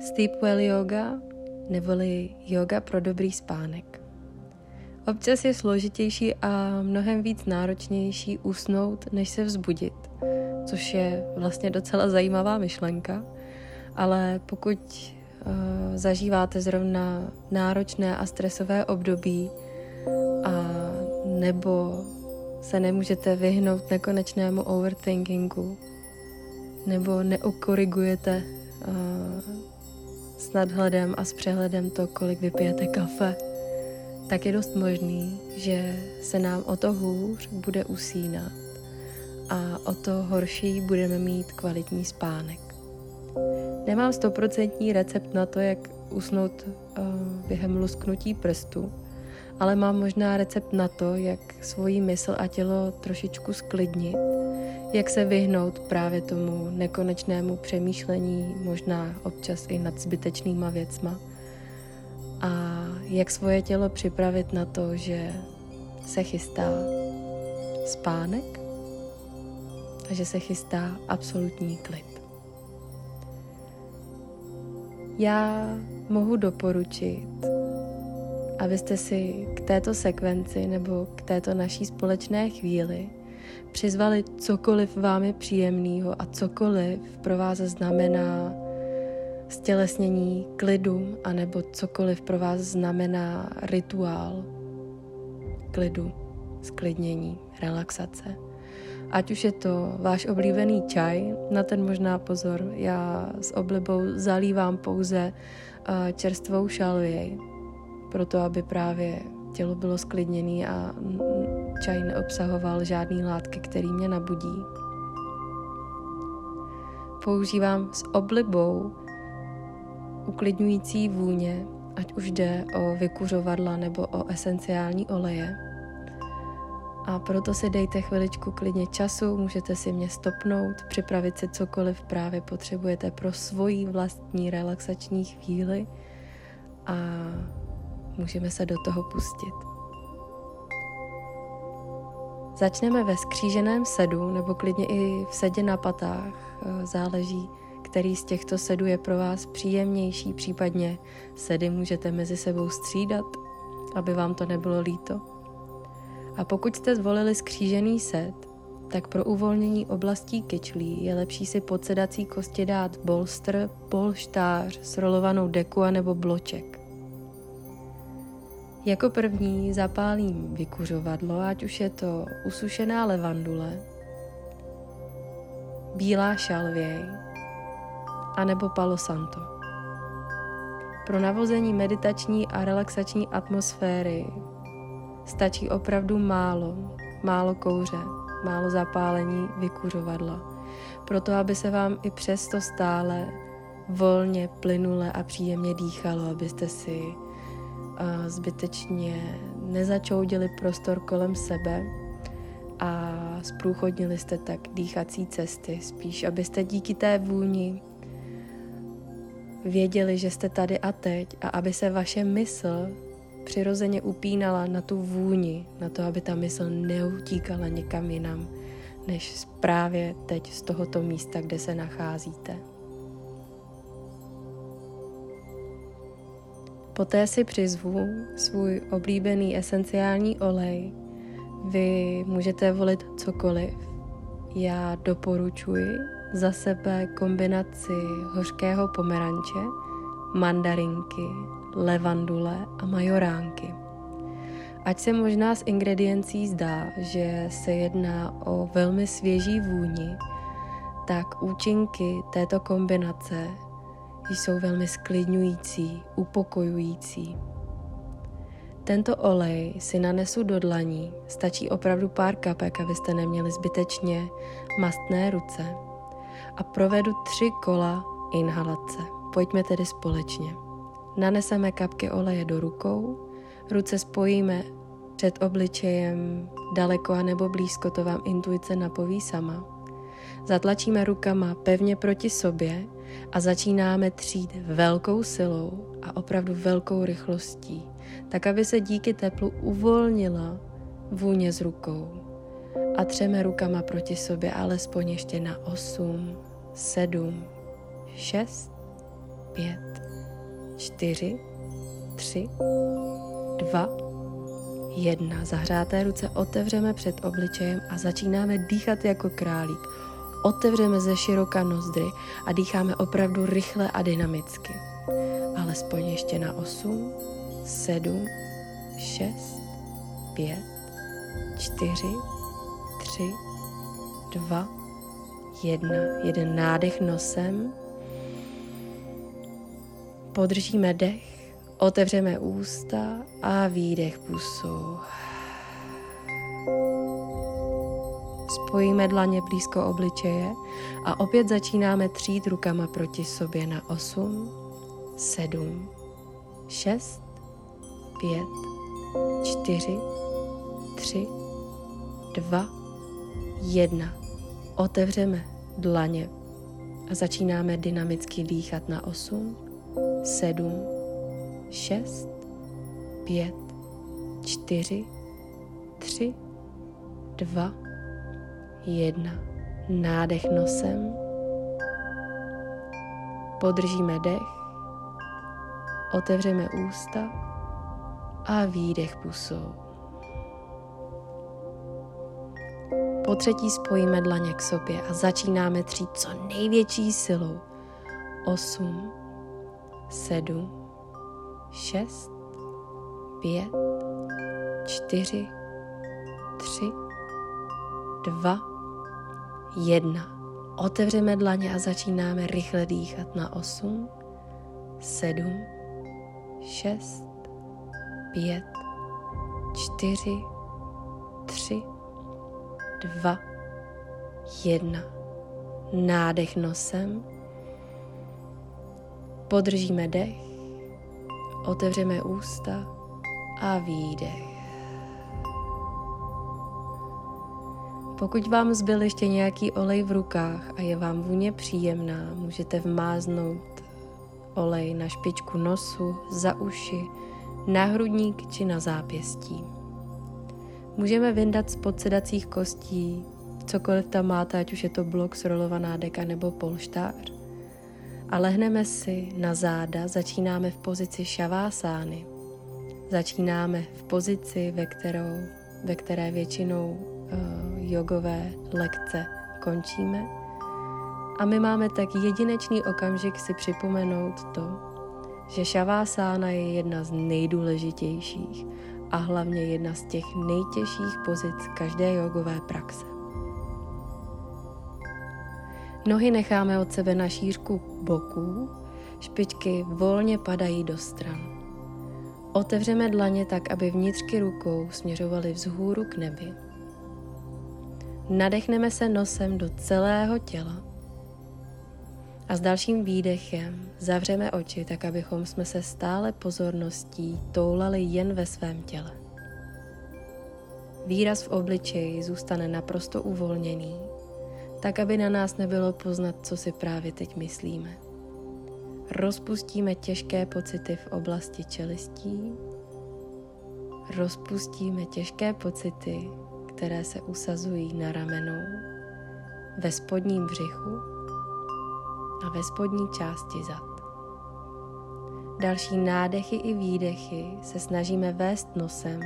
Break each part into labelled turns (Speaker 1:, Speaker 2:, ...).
Speaker 1: Sleepwell yoga neboli yoga pro dobrý spánek. Občas je složitější a mnohem víc náročnější usnout, než se vzbudit, což je vlastně docela zajímavá myšlenka, ale pokud uh, zažíváte zrovna náročné a stresové období a nebo se nemůžete vyhnout nekonečnému overthinkingu, nebo neokorigujete s nadhledem a s přehledem to, kolik vypijete kafe, tak je dost možný, že se nám o to hůř bude usínat a o to horší budeme mít kvalitní spánek. Nemám stoprocentní recept na to, jak usnout uh, během lusknutí prstu, ale mám možná recept na to, jak svoji mysl a tělo trošičku sklidnit, jak se vyhnout právě tomu nekonečnému přemýšlení, možná občas i nad zbytečnýma věcma. A jak svoje tělo připravit na to, že se chystá spánek a že se chystá absolutní klid. Já mohu doporučit abyste si k této sekvenci nebo k této naší společné chvíli přizvali cokoliv vám je příjemného a cokoliv pro vás znamená stělesnění klidu, anebo cokoliv pro vás znamená rituál klidu, sklidnění, relaxace. Ať už je to váš oblíbený čaj, na ten možná pozor, já s oblibou zalívám pouze uh, čerstvou šalvěj, proto aby právě tělo bylo sklidněné a čaj neobsahoval žádný látky, který mě nabudí. Používám s oblibou uklidňující vůně, ať už jde o vykuřovadla nebo o esenciální oleje. A proto si dejte chviličku klidně času, můžete si mě stopnout, připravit si cokoliv právě potřebujete pro svoji vlastní relaxační chvíli a můžeme se do toho pustit. Začneme ve skříženém sedu nebo klidně i v sedě na patách, eh, záleží, který z těchto sedů je pro vás příjemnější, případně sedy můžete mezi sebou střídat, aby vám to nebylo líto. A pokud jste zvolili skřížený set, tak pro uvolnění oblastí kyčlí je lepší si pod sedací kosti dát bolster, polštář, srolovanou deku a nebo bloček. Jako první zapálím vykuřovadlo, ať už je to usušená levandule, bílá šalvěj anebo palo santo. Pro navození meditační a relaxační atmosféry stačí opravdu málo, málo kouře, málo zapálení vykuřovadla, proto aby se vám i přesto stále volně, plynule a příjemně dýchalo, abyste si zbytečně nezačoudili prostor kolem sebe a zprůchodnili jste tak dýchací cesty, spíš abyste díky té vůni věděli, že jste tady a teď a aby se vaše mysl přirozeně upínala na tu vůni, na to, aby ta mysl neutíkala někam jinam, než právě teď z tohoto místa, kde se nacházíte. Poté si přizvu svůj oblíbený esenciální olej. Vy můžete volit cokoliv. Já doporučuji za sebe kombinaci hořkého pomeranče, mandarinky, levandule a majoránky. Ať se možná z ingrediencí zdá, že se jedná o velmi svěží vůni, tak účinky této kombinace jsou velmi sklidňující, upokojující. Tento olej si nanesu do dlaní, stačí opravdu pár kapek, abyste neměli zbytečně mastné ruce. A provedu tři kola inhalace. Pojďme tedy společně. Naneseme kapky oleje do rukou, ruce spojíme před obličejem daleko a nebo blízko, to vám intuice napoví sama. Zatlačíme rukama pevně proti sobě a začínáme třít velkou silou a opravdu velkou rychlostí, tak aby se díky teplu uvolnila vůně z rukou. A třeme rukama proti sobě alespoň ještě na 8, 7, 6, pět, čtyři, tři, dva, jedna. Zahřáté ruce otevřeme před obličejem a začínáme dýchat jako králík. Otevřeme ze široka nozdry a dýcháme opravdu rychle a dynamicky. Alespoň ještě na 8, 7, 6, 5, 4, 3, 2, 1. Jeden nádech nosem. Podržíme dech, otevřeme ústa a výdech pusou. Spojíme dlaně blízko obličeje a opět začínáme třít rukama proti sobě na 8, 7, 6, 5, 4, 3, 2, 1. Otevřeme dlaně a začínáme dynamicky dýchat na 8, 7, 6, 5, 4, 3, 2, 1. Nádech nosem. Podržíme dech. Otevřeme ústa a výdech pusou. Po třetí spojíme dlaně k sobě a začínáme třít co největší silou. 8, 7, 6, 5, 4, 3, 2, 1. Otevřeme dlaně a začínáme rychle dýchat na 8, 7, 6, 5, 4, 3, dva, jedna. Nádech nosem. Podržíme dech. Otevřeme ústa a výdech. Pokud vám zbyl ještě nějaký olej v rukách a je vám vůně příjemná, můžete vmáznout olej na špičku nosu, za uši, na hrudník či na zápěstí. Můžeme vyndat z podsedacích kostí cokoliv tam máte, ať už je to blok, srolovaná deka nebo polštář. A lehneme si na záda, začínáme v pozici šavásány. Začínáme v pozici, ve, kterou, ve které většinou jogové lekce končíme. A my máme tak jedinečný okamžik si připomenout to, že šavásána je jedna z nejdůležitějších a hlavně jedna z těch nejtěžších pozic každé jogové praxe. Nohy necháme od sebe na šířku boků, špičky volně padají do stran. Otevřeme dlaně tak, aby vnitřky rukou směřovaly vzhůru k nebi. Nadechneme se nosem do celého těla a s dalším výdechem zavřeme oči, tak abychom jsme se stále pozorností toulali jen ve svém těle. Výraz v obličeji zůstane naprosto uvolněný, tak aby na nás nebylo poznat, co si právě teď myslíme. Rozpustíme těžké pocity v oblasti čelistí, rozpustíme těžké pocity, které se usazují na ramenou, ve spodním břichu a ve spodní části zad. Další nádechy i výdechy se snažíme vést nosem,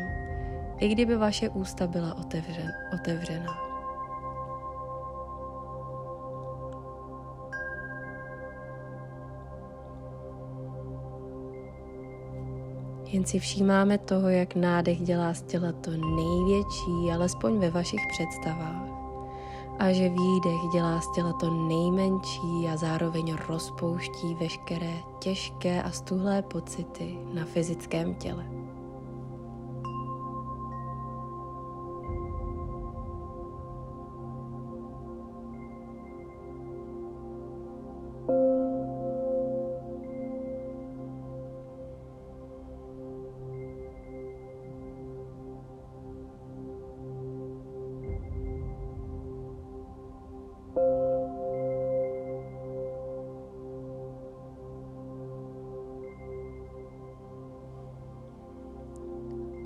Speaker 1: i kdyby vaše ústa byla otevřen, otevřena. Jen si všímáme toho, jak nádech dělá z těla to největší, alespoň ve vašich představách a že výdech dělá z těla to nejmenší a zároveň rozpouští veškeré těžké a stuhlé pocity na fyzickém těle.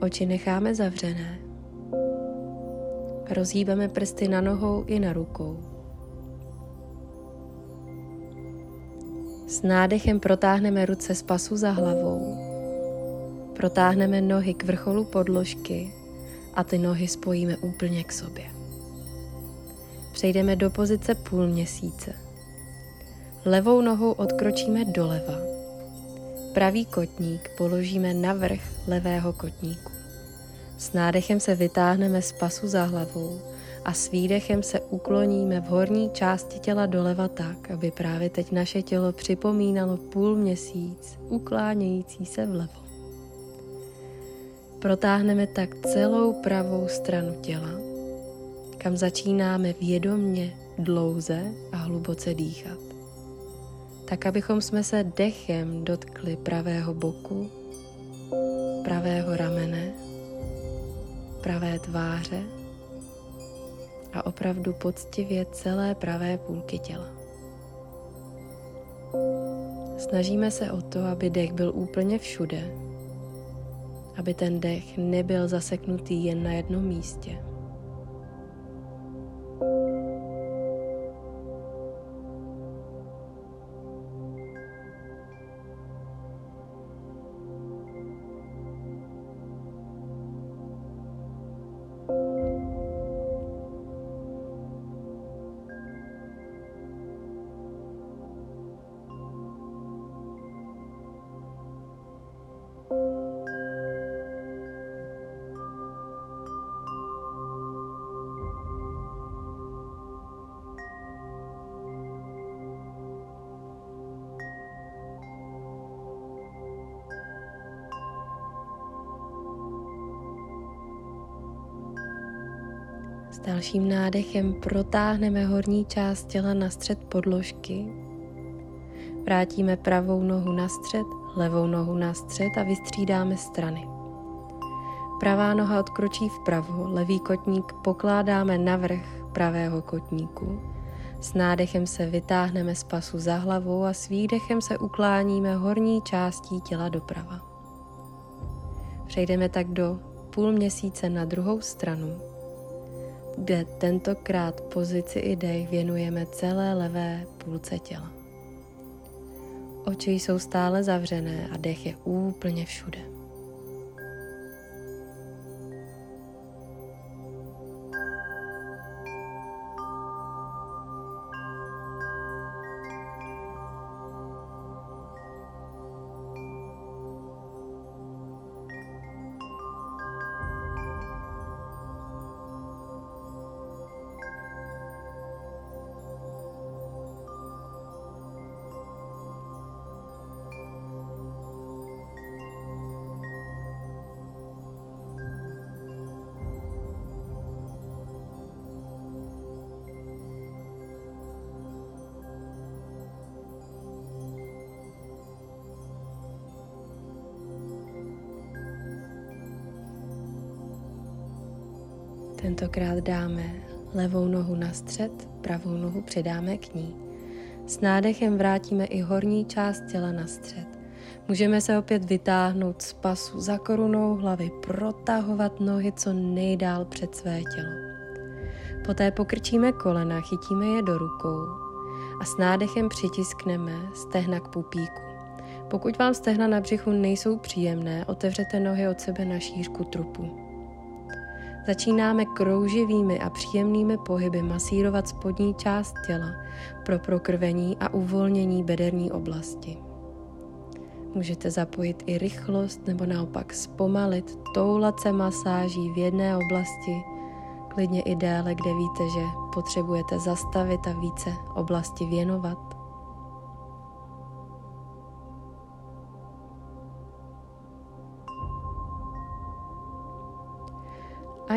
Speaker 1: Oči necháme zavřené. Rozhýbeme prsty na nohou i na rukou. S nádechem protáhneme ruce z pasu za hlavou. Protáhneme nohy k vrcholu podložky a ty nohy spojíme úplně k sobě. Přejdeme do pozice půl měsíce. Levou nohou odkročíme doleva. Pravý kotník položíme na vrch levého kotníku. S nádechem se vytáhneme z pasu za hlavou a s výdechem se ukloníme v horní části těla doleva tak, aby právě teď naše tělo připomínalo půl měsíc uklánějící se vlevo. Protáhneme tak celou pravou stranu těla, kam začínáme vědomně, dlouze a hluboce dýchat. Tak, abychom jsme se dechem dotkli pravého boku, pravého ramene, pravé tváře a opravdu poctivě celé pravé půlky těla. Snažíme se o to, aby dech byl úplně všude, aby ten dech nebyl zaseknutý jen na jednom místě. S dalším nádechem protáhneme horní část těla na střed podložky. Vrátíme pravou nohu na střed, levou nohu na střed a vystřídáme strany. Pravá noha odkročí vpravo, levý kotník pokládáme na vrch pravého kotníku. S nádechem se vytáhneme z pasu za hlavou a s výdechem se ukláníme horní částí těla doprava. Přejdeme tak do půl měsíce na druhou stranu kde tentokrát pozici i dech věnujeme celé levé půlce těla. Oči jsou stále zavřené a dech je úplně všude. Tentokrát dáme levou nohu na střed, pravou nohu přidáme k ní. S nádechem vrátíme i horní část těla na střed. Můžeme se opět vytáhnout z pasu za korunou hlavy, protahovat nohy co nejdál před své tělo. Poté pokrčíme kolena, chytíme je do rukou a s nádechem přitiskneme stehna k pupíku. Pokud vám stehna na břichu nejsou příjemné, otevřete nohy od sebe na šířku trupu. Začínáme krouživými a příjemnými pohyby masírovat spodní část těla pro prokrvení a uvolnění bederní oblasti. Můžete zapojit i rychlost nebo naopak zpomalit, toulat se masáží v jedné oblasti, klidně i déle, kde víte, že potřebujete zastavit a více oblasti věnovat.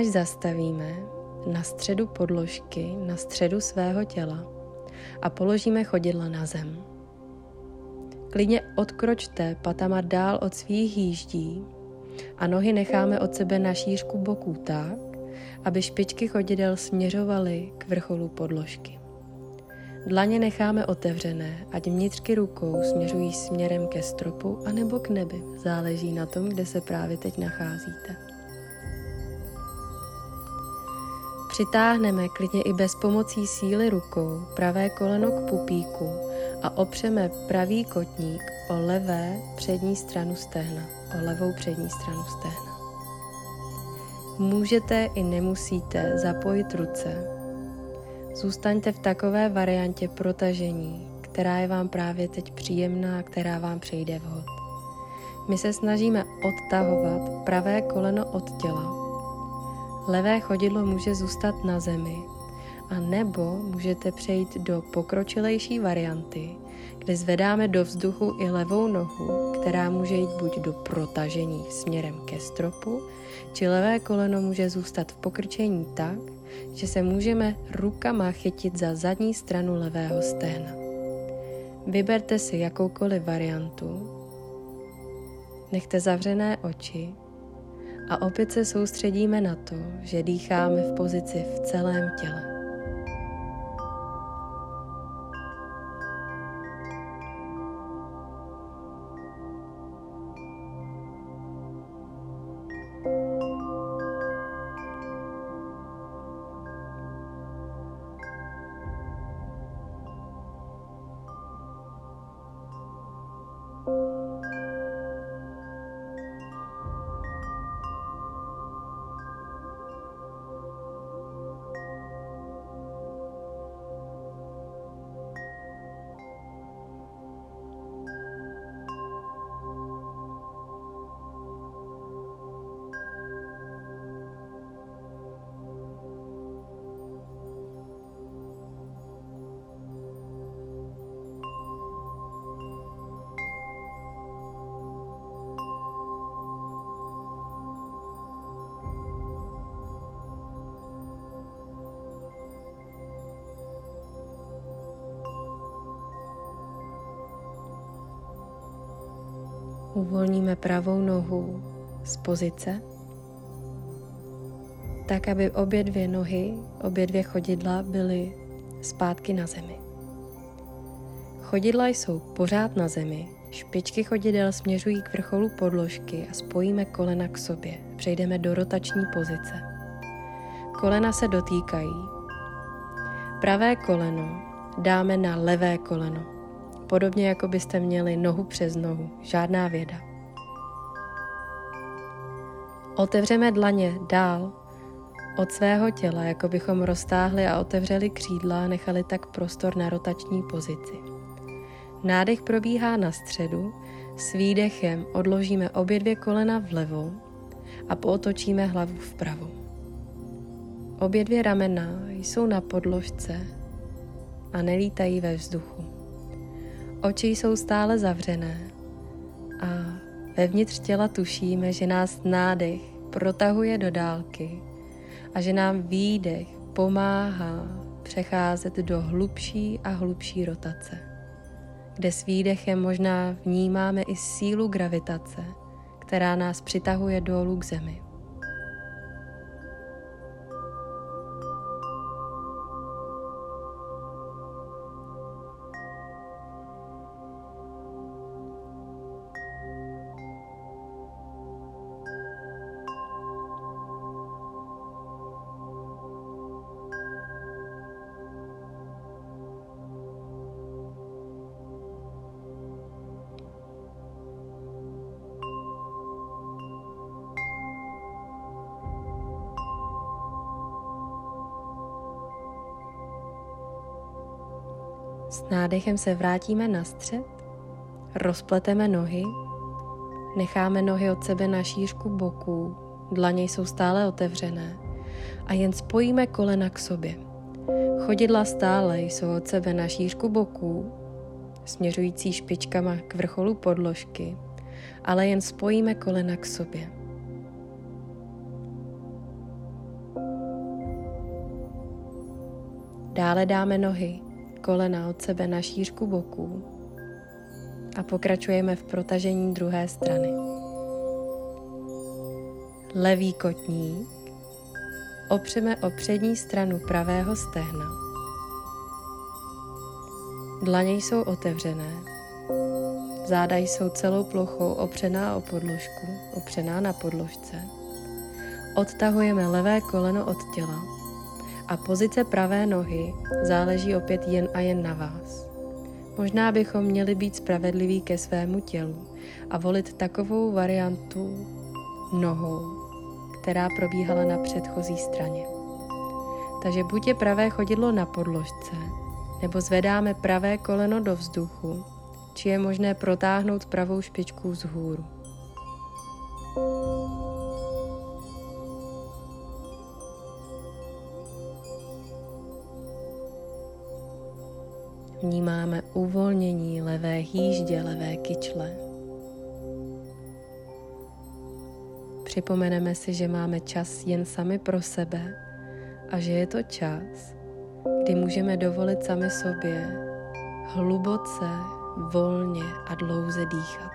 Speaker 1: Až zastavíme na středu podložky, na středu svého těla a položíme chodidla na zem. Klidně odkročte patama dál od svých jíždí a nohy necháme od sebe na šířku boků tak, aby špičky chodidel směřovaly k vrcholu podložky. Dlaně necháme otevřené, ať vnitřky rukou směřují směrem ke stropu anebo k nebi. Záleží na tom, kde se právě teď nacházíte. Přitáhneme klidně i bez pomocí síly rukou pravé koleno k pupíku a opřeme pravý kotník o levé přední stranu stehna, o levou přední stranu stehna. Můžete i nemusíte zapojit ruce. Zůstaňte v takové variantě protažení, která je vám právě teď příjemná, která vám přejde vhod. My se snažíme odtahovat pravé koleno od těla. Levé chodidlo může zůstat na zemi, a nebo můžete přejít do pokročilejší varianty, kde zvedáme do vzduchu i levou nohu, která může jít buď do protažení směrem ke stropu, či levé koleno může zůstat v pokrčení tak, že se můžeme rukama chytit za zadní stranu levého stehna. Vyberte si jakoukoliv variantu, nechte zavřené oči a opět se soustředíme na to, že dýcháme v pozici v celém těle. Uvolníme pravou nohu z pozice, tak aby obě dvě nohy, obě dvě chodidla byly zpátky na zemi. Chodidla jsou pořád na zemi, špičky chodidel směřují k vrcholu podložky a spojíme kolena k sobě. Přejdeme do rotační pozice. Kolena se dotýkají. Pravé koleno dáme na levé koleno podobně jako byste měli nohu přes nohu, žádná věda. Otevřeme dlaně dál od svého těla, jako bychom roztáhli a otevřeli křídla a nechali tak prostor na rotační pozici. Nádech probíhá na středu, s výdechem odložíme obě dvě kolena vlevo a pootočíme hlavu vpravo. Obě dvě ramena jsou na podložce a nelítají ve vzduchu. Oči jsou stále zavřené a vevnitř těla tušíme, že nás nádech protahuje do dálky a že nám výdech pomáhá přecházet do hlubší a hlubší rotace, kde s výdechem možná vnímáme i sílu gravitace, která nás přitahuje dolů k zemi. S nádechem se vrátíme na střed, rozpleteme nohy, necháme nohy od sebe na šířku boků, dlaně jsou stále otevřené a jen spojíme kolena k sobě. Chodidla stále jsou od sebe na šířku boků, směřující špičkama k vrcholu podložky, ale jen spojíme kolena k sobě. Dále dáme nohy kolena od sebe na šířku boků a pokračujeme v protažení druhé strany. Levý kotník opřeme o přední stranu pravého stehna. Dlaně jsou otevřené, záda jsou celou plochou opřená o podložku, opřená na podložce. Odtahujeme levé koleno od těla a pozice pravé nohy záleží opět jen a jen na vás. Možná bychom měli být spravedliví ke svému tělu a volit takovou variantu nohou, která probíhala na předchozí straně. Takže buď je pravé chodidlo na podložce, nebo zvedáme pravé koleno do vzduchu, či je možné protáhnout pravou špičku vzhůru. Vnímáme uvolnění levé hýždě, levé kyčle. Připomeneme si, že máme čas jen sami pro sebe a že je to čas, kdy můžeme dovolit sami sobě hluboce, volně a dlouze dýchat.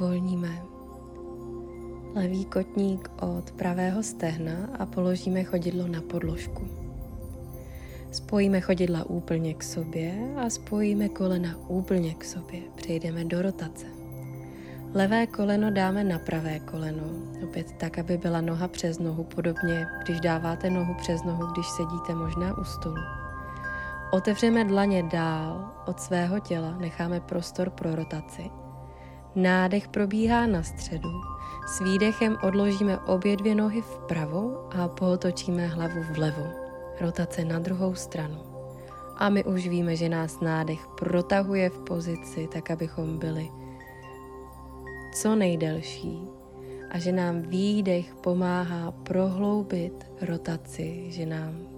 Speaker 1: Uvolníme levý kotník od pravého stehna a položíme chodidlo na podložku. Spojíme chodidla úplně k sobě a spojíme kolena úplně k sobě. Přejdeme do rotace. Levé koleno dáme na pravé koleno, opět tak, aby byla noha přes nohu, podobně když dáváte nohu přes nohu, když sedíte možná u stolu. Otevřeme dlaně dál od svého těla, necháme prostor pro rotaci Nádech probíhá na středu. S výdechem odložíme obě dvě nohy vpravo a potočíme hlavu vlevo. Rotace na druhou stranu. A my už víme, že nás nádech protahuje v pozici, tak abychom byli co nejdelší a že nám výdech pomáhá prohloubit rotaci, že nám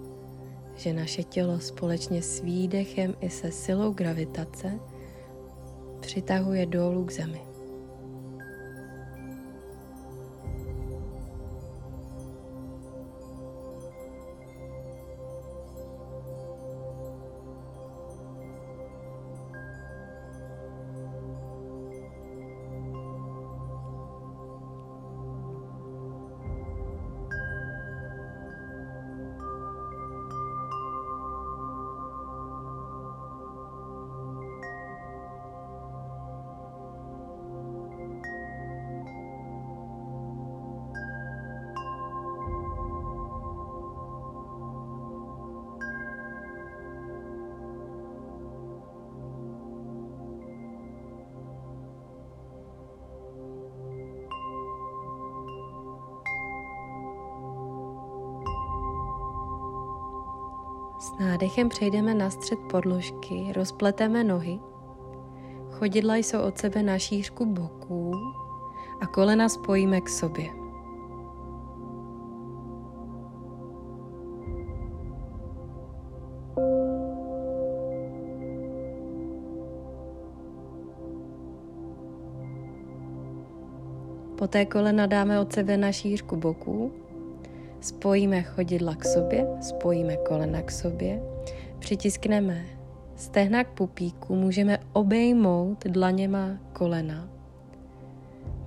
Speaker 1: že naše tělo společně s výdechem i se silou gravitace přitahuje dolů k zemi. S nádechem přejdeme na střed podložky, rozpleteme nohy. Chodidla jsou od sebe na šířku boků a kolena spojíme k sobě. Poté kolena dáme od sebe na šířku boků Spojíme chodidla k sobě, spojíme kolena k sobě, přitiskneme stehna k pupíku, můžeme obejmout dlaněma kolena.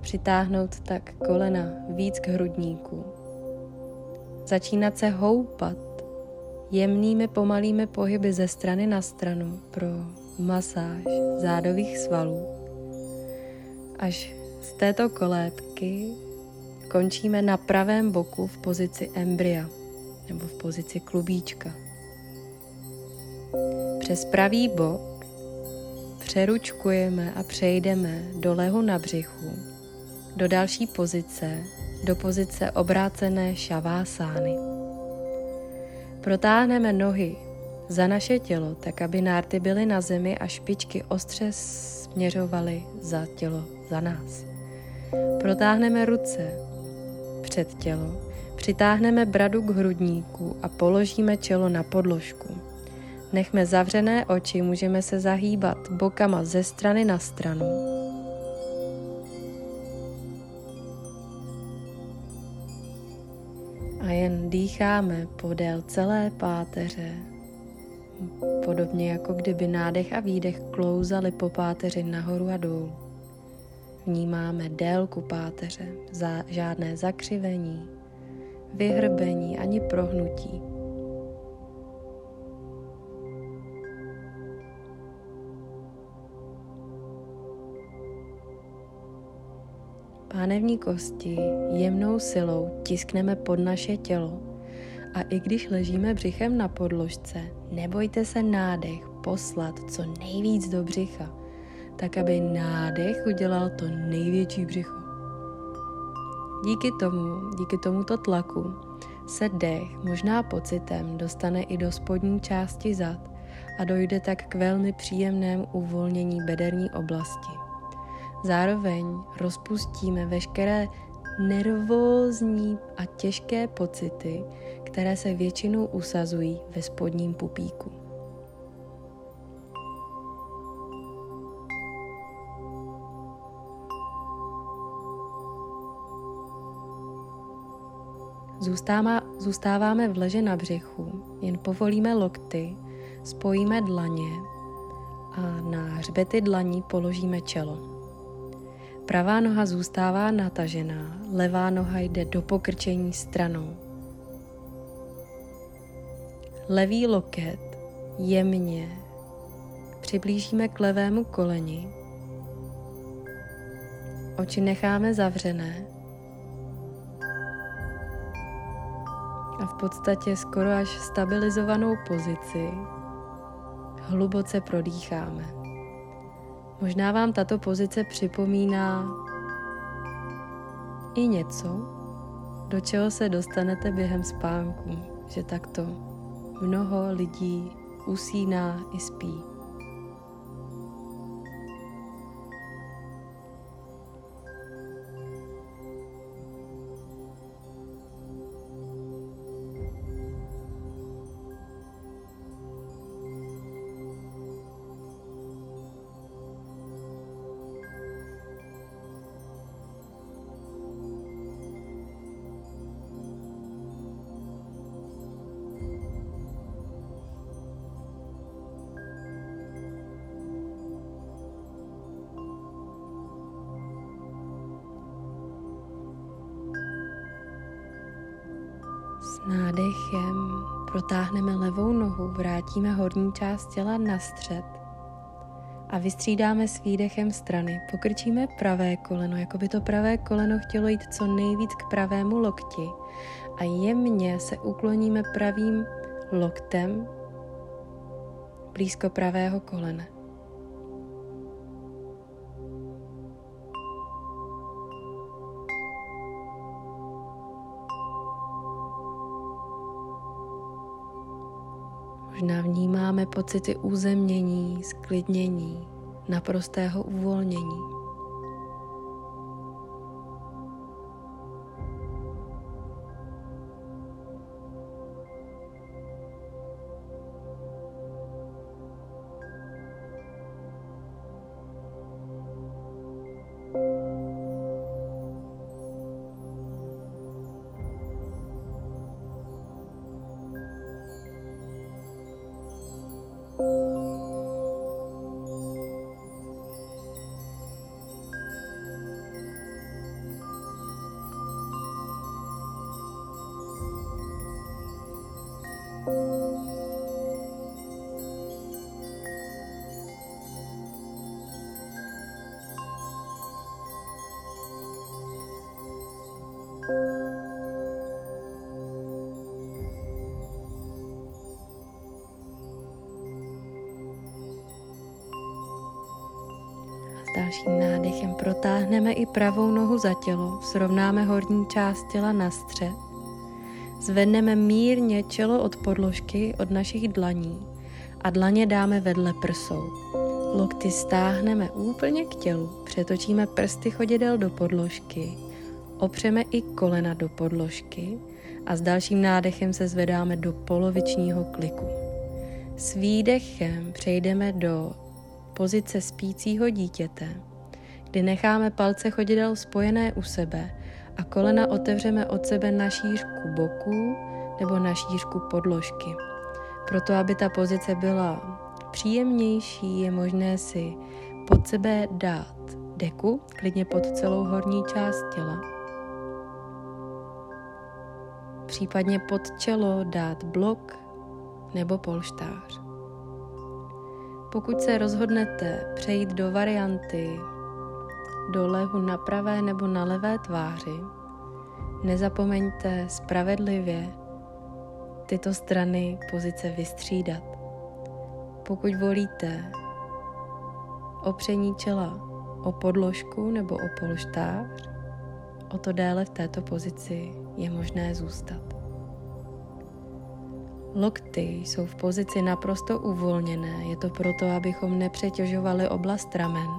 Speaker 1: Přitáhnout tak kolena víc k hrudníku. Začínat se houpat jemnými pomalými pohyby ze strany na stranu pro masáž zádových svalů. Až z této kolébky končíme na pravém boku v pozici embrya nebo v pozici klubíčka. Přes pravý bok přeručkujeme a přejdeme do lehu na břichu, do další pozice, do pozice obrácené šavásány. Protáhneme nohy za naše tělo, tak aby nárty byly na zemi a špičky ostře směřovaly za tělo za nás. Protáhneme ruce před tělo, přitáhneme bradu k hrudníku a položíme čelo na podložku. Nechme zavřené oči, můžeme se zahýbat bokama ze strany na stranu. A jen dýcháme podél celé páteře, podobně jako kdyby nádech a výdech klouzaly po páteři nahoru a dolů. Vnímáme délku páteře, za žádné zakřivení, vyhrbení ani prohnutí. Pánevní kosti jemnou silou tiskneme pod naše tělo a i když ležíme břichem na podložce, nebojte se nádech poslat co nejvíc do břicha, tak aby nádech udělal to největší břicho. Díky tomu, díky tomuto tlaku, se dech možná pocitem dostane i do spodní části zad a dojde tak k velmi příjemnému uvolnění bederní oblasti. Zároveň rozpustíme veškeré nervózní a těžké pocity, které se většinou usazují ve spodním pupíku. Zůstává, zůstáváme v leže na břichu, jen povolíme lokty, spojíme dlaně a na hřbety dlaní položíme čelo. Pravá noha zůstává natažená, levá noha jde do pokrčení stranou. Levý loket jemně přiblížíme k levému koleni. Oči necháme zavřené a v podstatě skoro až stabilizovanou pozici hluboce prodýcháme. Možná vám tato pozice připomíná i něco, do čeho se dostanete během spánku, že takto mnoho lidí usíná i spí. Část těla na střed a vystřídáme s výdechem strany. Pokrčíme pravé koleno, jako by to pravé koleno chtělo jít co nejvíc k pravému lokti a jemně se ukloníme pravým loktem blízko pravého kolena. Možná vnímáme pocity uzemnění, sklidnění, naprostého uvolnění. Dalším nádechem protáhneme i pravou nohu za tělo, srovnáme horní část těla na střed. Zvedneme mírně čelo od podložky, od našich dlaní a dlaně dáme vedle prsou. Lokty stáhneme úplně k tělu, přetočíme prsty chodidel do podložky, opřeme i kolena do podložky a s dalším nádechem se zvedáme do polovičního kliku. S výdechem přejdeme do pozice spícího dítěte, kdy necháme palce chodidel spojené u sebe a kolena otevřeme od sebe na šířku boku nebo na šířku podložky. Proto, aby ta pozice byla příjemnější, je možné si pod sebe dát deku, klidně pod celou horní část těla. Případně pod čelo dát blok nebo polštář. Pokud se rozhodnete přejít do varianty do lehu na pravé nebo na levé tváři, nezapomeňte spravedlivě tyto strany pozice vystřídat. Pokud volíte opření čela o podložku nebo o polštář, o to déle v této pozici je možné zůstat. Lokty jsou v pozici naprosto uvolněné, je to proto, abychom nepřetěžovali oblast ramen.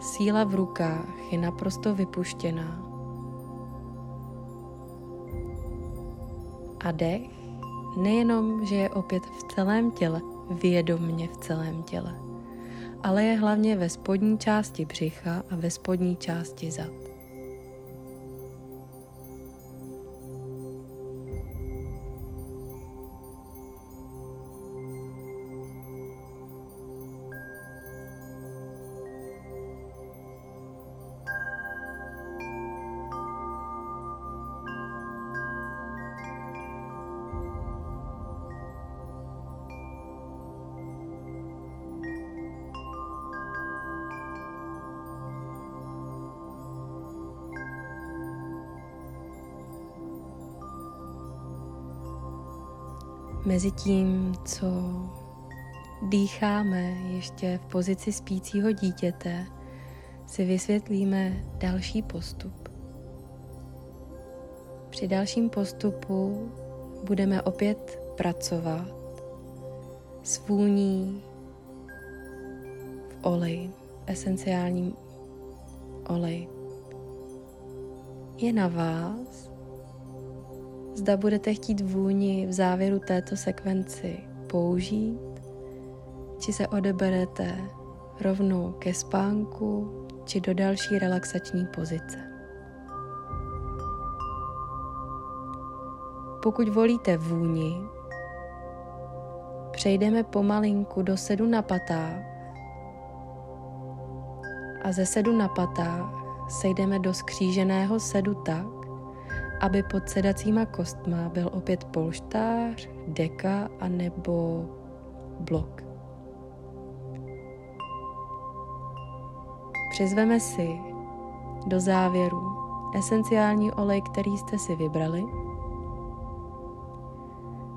Speaker 1: Síla v rukách je naprosto vypuštěná. A dech nejenom, že je opět v celém těle, vědomně v celém těle, ale je hlavně ve spodní části břicha a ve spodní části zad. Mezi tím, co dýcháme ještě v pozici spícího dítěte, si vysvětlíme další postup. Při dalším postupu budeme opět pracovat s vůní v oleji, esenciálním oleji. Je na vás, Zda budete chtít vůni v závěru této sekvenci použít, či se odeberete rovnou ke spánku, či do další relaxační pozice. Pokud volíte vůni, přejdeme pomalinku do sedu na patách a ze sedu na patách sejdeme do skříženého sedu tak, aby pod sedacíma kostma byl opět polštář, deka a nebo blok. Přizveme si do závěru esenciální olej, který jste si vybrali.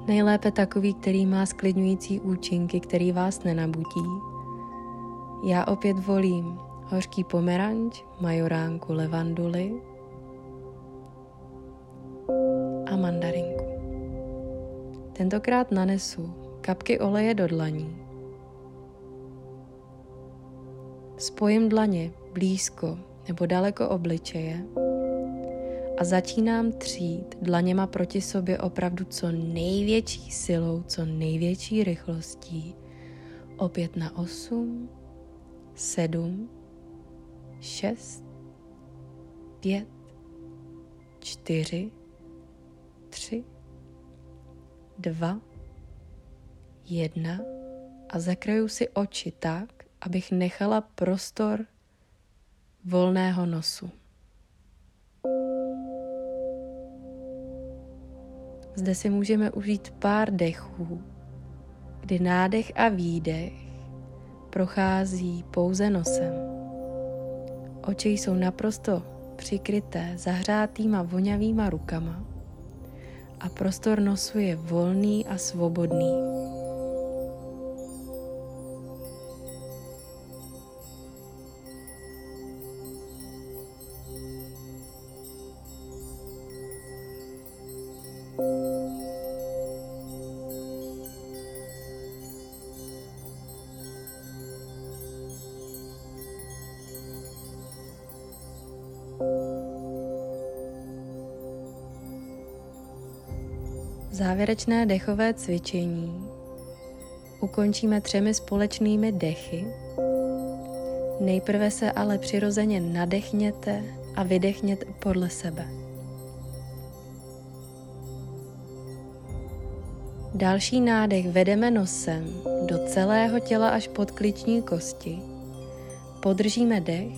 Speaker 1: Nejlépe takový, který má sklidňující účinky, který vás nenabudí. Já opět volím hořký pomeranč, majoránku levanduly, a mandarinku. Tentokrát nanesu kapky oleje do dlaní. Spojím dlaně blízko nebo daleko obličeje a začínám třít dlaněma proti sobě opravdu co největší silou, co největší rychlostí. Opět na osm, sedm, šest, pět, čtyři, tři, dva, jedna a zakraju si oči tak, abych nechala prostor volného nosu. Zde si můžeme užít pár dechů, kdy nádech a výdech prochází pouze nosem. Oči jsou naprosto přikryté zahřátýma vonavýma rukama a prostor nosu je volný a svobodný. Závěrečné dechové cvičení ukončíme třemi společnými dechy. Nejprve se ale přirozeně nadechněte a vydechněte podle sebe. Další nádech vedeme nosem do celého těla až pod kliční kosti. Podržíme dech,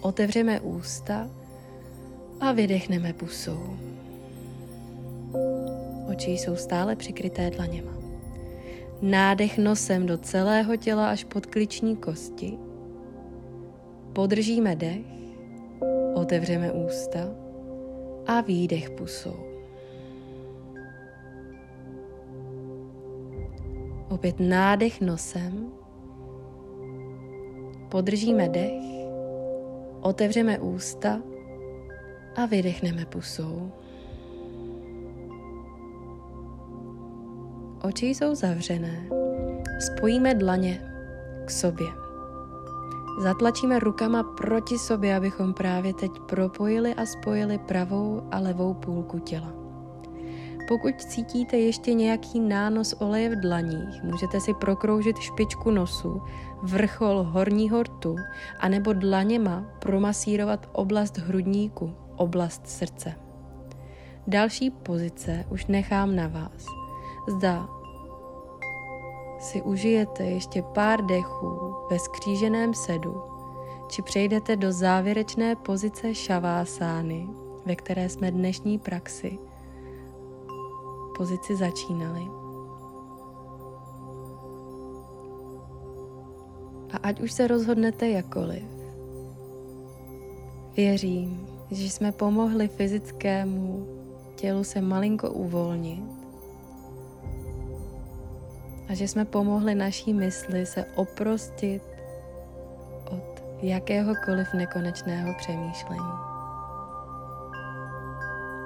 Speaker 1: otevřeme ústa a vydechneme pusou. Oči jsou stále přikryté dlaněma. Nádech nosem do celého těla až pod kliční kosti. Podržíme dech, otevřeme ústa a výdech pusou. Opět nádech nosem, podržíme dech, otevřeme ústa a vydechneme pusou. Oči jsou zavřené. Spojíme dlaně k sobě. Zatlačíme rukama proti sobě, abychom právě teď propojili a spojili pravou a levou půlku těla. Pokud cítíte ještě nějaký nános oleje v dlaních, můžete si prokroužit špičku nosu, vrchol horního rtu, anebo dlaněma promasírovat oblast hrudníku, oblast srdce. Další pozice už nechám na vás. Zda si užijete ještě pár dechů ve skříženém sedu, či přejdete do závěrečné pozice šavásány, ve které jsme dnešní praxi pozici začínali. A ať už se rozhodnete jakoliv, věřím, že jsme pomohli fyzickému tělu se malinko uvolnit a že jsme pomohli naší mysli se oprostit od jakéhokoliv nekonečného přemýšlení.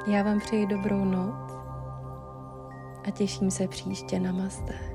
Speaker 1: Já vám přeji dobrou noc a těším se příště na masté.